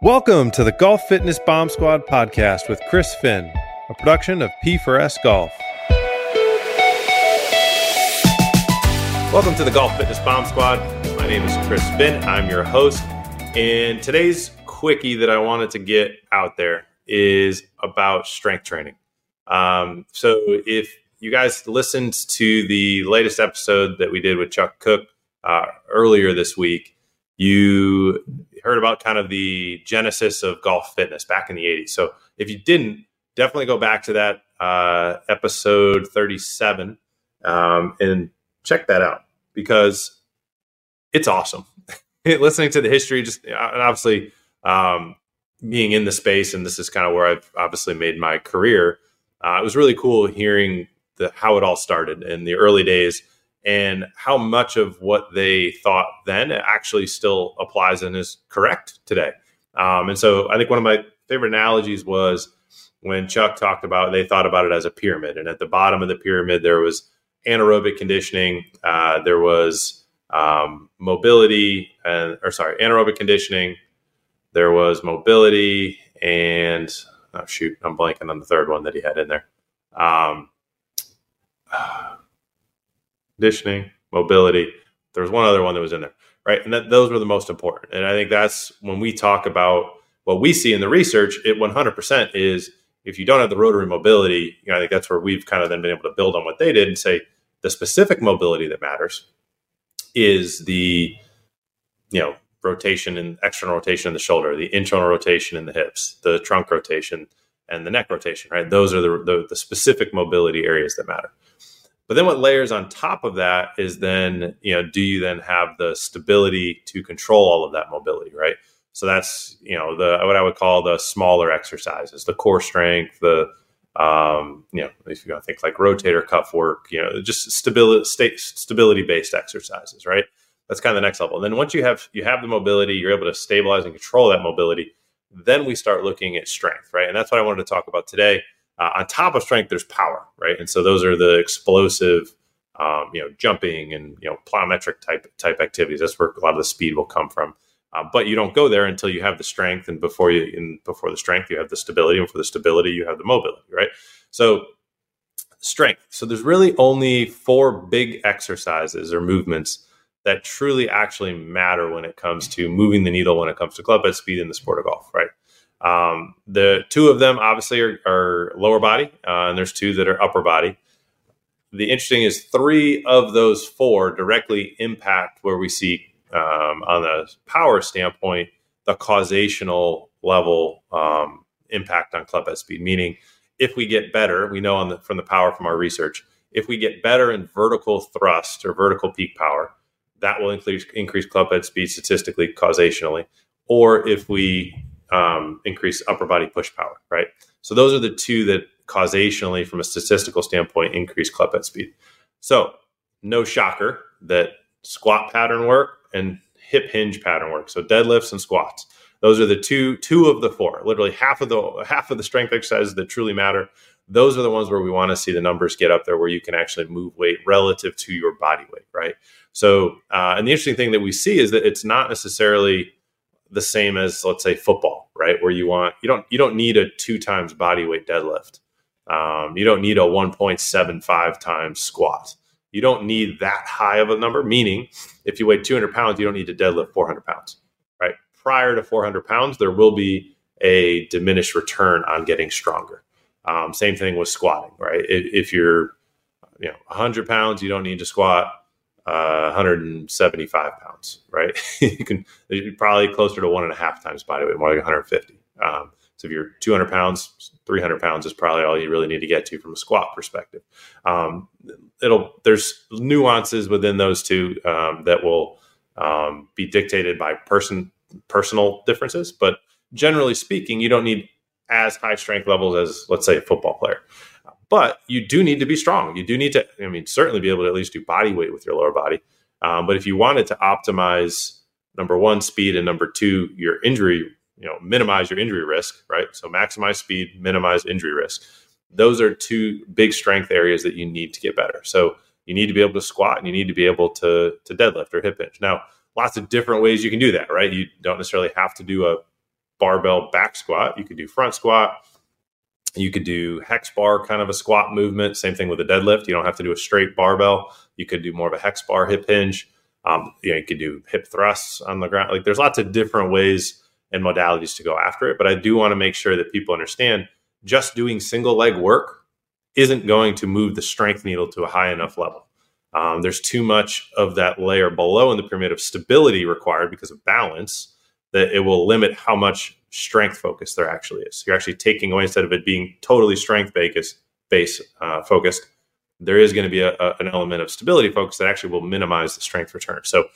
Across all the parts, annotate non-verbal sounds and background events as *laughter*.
Welcome to the Golf Fitness Bomb Squad podcast with Chris Finn, a production of P4S Golf. Welcome to the Golf Fitness Bomb Squad. My name is Chris Finn. I'm your host. And today's quickie that I wanted to get out there is about strength training. Um, so if you guys listened to the latest episode that we did with Chuck Cook uh, earlier this week, you heard about kind of the genesis of golf fitness back in the 80s. So if you didn't, definitely go back to that uh, episode 37 um, and check that out because it's awesome. *laughs* Listening to the history, just and obviously um, being in the space, and this is kind of where I've obviously made my career. Uh, it was really cool hearing the how it all started in the early days and how much of what they thought then actually still applies and is correct today. Um, and so I think one of my favorite analogies was when Chuck talked about they thought about it as a pyramid, and at the bottom of the pyramid there was anaerobic conditioning, uh, there was um, mobility, and or sorry, anaerobic conditioning, there was mobility, and oh shoot, I'm blanking on the third one that he had in there. Um, conditioning, mobility. There was one other one that was in there, right? And that those were the most important. And I think that's when we talk about what we see in the research, it 100% is if you don't have the rotary mobility, you know, I think that's where we've kind of then been able to build on what they did and say the specific mobility that matters is the, you know, rotation and external rotation in the shoulder, the internal rotation in the hips, the trunk rotation, and the neck rotation, right? Those are the, the, the specific mobility areas that matter. But then what layers on top of that is then, you know, do you then have the stability to control all of that mobility, right? So that's, you know, the what I would call the smaller exercises, the core strength, the um, you know, if you think like rotator cuff work, you know, just stability state, stability based exercises, right? That's kind of the next level. And then once you have you have the mobility, you're able to stabilize and control that mobility. Then we start looking at strength, right? And that's what I wanted to talk about today uh, on top of strength, there's power, right? And so those are the explosive, um, you know, jumping and you know plyometric type type activities. That's where a lot of the speed will come from. Uh, but you don't go there until you have the strength, and before you in before the strength, you have the stability, and for the stability, you have the mobility, right? So strength. So there's really only four big exercises or movements that truly actually matter when it comes to moving the needle when it comes to club speed in the sport of golf, right? Um, the two of them obviously are, are lower body, uh, and there's two that are upper body. The interesting is three of those four directly impact where we see um, on the power standpoint the causational level um, impact on club head speed. Meaning, if we get better, we know on the, from the power from our research, if we get better in vertical thrust or vertical peak power, that will increase increase club head speed statistically, causationally. Or if we um, increase upper body push power, right? So those are the two that causationally, from a statistical standpoint, increase club head speed. So no shocker that squat pattern work and hip hinge pattern work. So deadlifts and squats. Those are the two two of the four. Literally half of the half of the strength exercises that truly matter. Those are the ones where we want to see the numbers get up there, where you can actually move weight relative to your body weight, right? So, uh, and the interesting thing that we see is that it's not necessarily the same as, let's say, football, right? Where you want you don't you don't need a two times body weight deadlift. Um, you don't need a 1.75 times squat. You don't need that high of a number. Meaning, if you weigh 200 pounds, you don't need to deadlift 400 pounds, right? Prior to 400 pounds, there will be a diminished return on getting stronger. Um, same thing with squatting, right? If, if, you're, you know, 100 pounds, you don't need to squat uh, 175 pounds, right? *laughs* you can you're probably closer to one and a half times body weight, more like 150. Um, so if you're 200 pounds, 300 pounds is probably all you really need to get to from a squat perspective. Um, it'll there's nuances within those two um, that will um, be dictated by person personal differences, but generally speaking, you don't need as high strength levels as let's say a football player. But you do need to be strong. You do need to, I mean, certainly be able to at least do body weight with your lower body. Um, but if you wanted to optimize number one, speed, and number two, your injury, you know, minimize your injury risk, right? So maximize speed, minimize injury risk. Those are two big strength areas that you need to get better. So you need to be able to squat and you need to be able to, to deadlift or hip hinge. Now, lots of different ways you can do that, right? You don't necessarily have to do a barbell back squat. You could do front squat. You could do hex bar kind of a squat movement. Same thing with a deadlift. You don't have to do a straight barbell. You could do more of a hex bar hip hinge. Um, you, know, you could do hip thrusts on the ground. Like there's lots of different ways and modalities to go after it. But I do want to make sure that people understand just doing single leg work isn't going to move the strength needle to a high enough level. Um, there's too much of that layer below in the pyramid of stability required because of balance that it will limit how much strength focus there actually is. You're actually taking away instead of it being totally strength base, base uh, focused. There is going to be a, a, an element of stability focus that actually will minimize the strength return. So,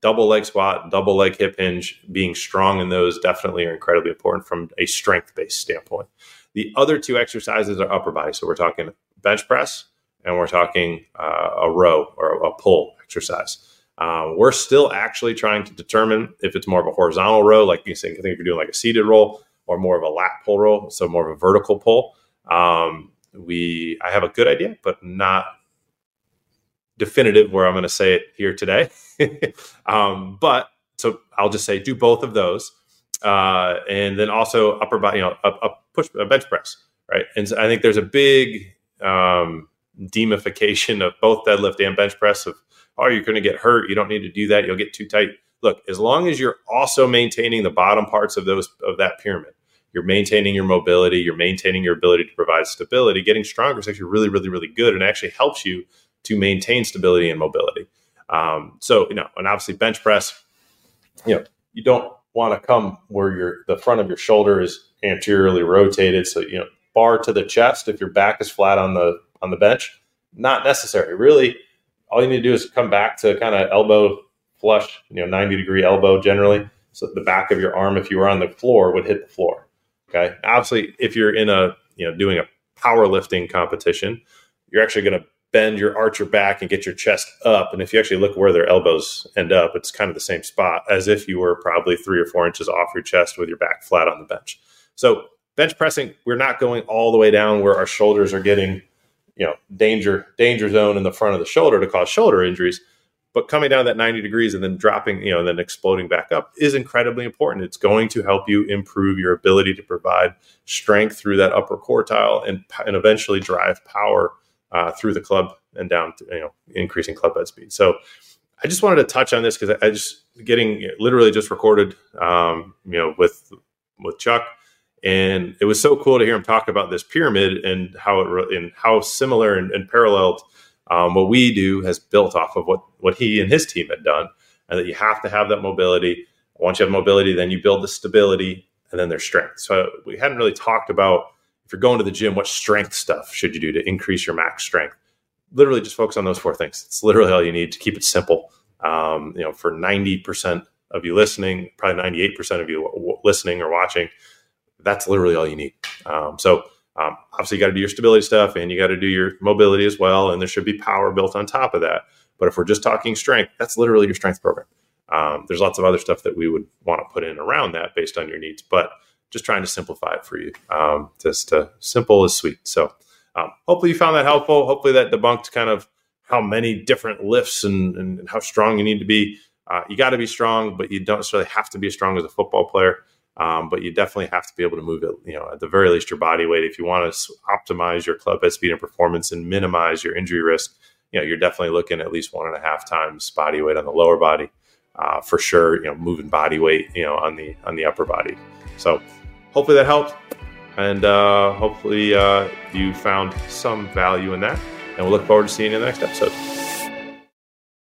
double leg squat, double leg hip hinge, being strong in those definitely are incredibly important from a strength based standpoint. The other two exercises are upper body. So, we're talking bench press and we're talking uh, a row or a pull exercise. Uh, we're still actually trying to determine if it's more of a horizontal row, like you think, I think if you're doing like a seated roll, or more of a lat pull row, so more of a vertical pull. Um, we, I have a good idea, but not definitive where I'm going to say it here today. *laughs* um, but so I'll just say do both of those, uh, and then also upper body, you know, up push a bench press, right? And so I think there's a big um, demification of both deadlift and bench press of oh, you're going to get hurt. You don't need to do that. You'll get too tight. Look, as long as you're also maintaining the bottom parts of those of that pyramid, you're maintaining your mobility, you're maintaining your ability to provide stability. Getting stronger is actually really, really, really good, and actually helps you to maintain stability and mobility. Um, so, you know, and obviously bench press, you know, you don't want to come where your the front of your shoulder is anteriorly rotated. So, you know, bar to the chest if your back is flat on the on the bench, not necessary. Really, all you need to do is come back to kind of elbow flush, you know, 90 degree elbow generally. So the back of your arm, if you were on the floor, would hit the floor. Okay. Obviously, if you're in a, you know, doing a powerlifting competition, you're actually going to bend your arch your back and get your chest up. And if you actually look where their elbows end up, it's kind of the same spot as if you were probably three or four inches off your chest with your back flat on the bench. So bench pressing, we're not going all the way down where our shoulders are getting you know danger danger zone in the front of the shoulder to cause shoulder injuries but coming down that 90 degrees and then dropping you know and then exploding back up is incredibly important. It's going to help you improve your ability to provide strength through that upper quartile and and eventually drive power uh, through the club and down to, you know increasing club head speed. So i just wanted to touch on this because I, I, just getting literally just recorded um, you know with with chuck and it was so cool to hear him talk about this pyramid and how it and how similar and, and paralleled um, what we do has built off of what what he and his team had done, and that you have to have that mobility. Once you have mobility, then you build the stability, and then there's strength. So we hadn't really talked about if you're going to the gym, what strength stuff should you do to increase your max strength? Literally, just focus on those four things. It's literally all you need to keep it simple. Um, you know, for ninety percent of you listening, probably ninety eight percent of you listening or watching that's literally all you need. Um, so um, obviously you got to do your stability stuff and you got to do your mobility as well. And there should be power built on top of that. But if we're just talking strength, that's literally your strength program. Um, there's lots of other stuff that we would want to put in around that based on your needs, but just trying to simplify it for you. Um, just uh, simple is sweet. So um, hopefully you found that helpful. Hopefully that debunked kind of how many different lifts and, and how strong you need to be. Uh, you got to be strong, but you don't necessarily have to be as strong as a football player. Um, but you definitely have to be able to move it, you know, at the very least your body weight. If you want to optimize your club head speed and performance and minimize your injury risk, you know, you're definitely looking at least one and a half times body weight on the lower body, uh, for sure. You know, moving body weight, you know, on the on the upper body. So hopefully that helped, and uh, hopefully uh, you found some value in that. And we'll look forward to seeing you in the next episode.